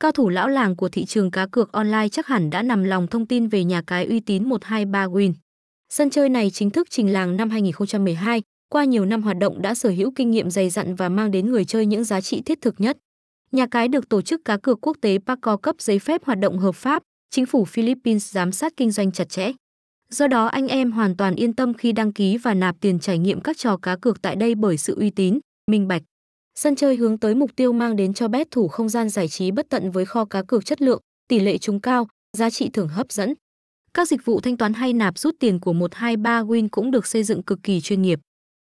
Cao thủ lão làng của thị trường cá cược online chắc hẳn đã nằm lòng thông tin về nhà cái uy tín 123 Win. Sân chơi này chính thức trình làng năm 2012, qua nhiều năm hoạt động đã sở hữu kinh nghiệm dày dặn và mang đến người chơi những giá trị thiết thực nhất. Nhà cái được tổ chức cá cược quốc tế PACO cấp giấy phép hoạt động hợp pháp, chính phủ Philippines giám sát kinh doanh chặt chẽ. Do đó anh em hoàn toàn yên tâm khi đăng ký và nạp tiền trải nghiệm các trò cá cược tại đây bởi sự uy tín, minh bạch. Sân chơi hướng tới mục tiêu mang đến cho bet thủ không gian giải trí bất tận với kho cá cược chất lượng, tỷ lệ trúng cao, giá trị thưởng hấp dẫn. Các dịch vụ thanh toán hay nạp rút tiền của 123 Win cũng được xây dựng cực kỳ chuyên nghiệp.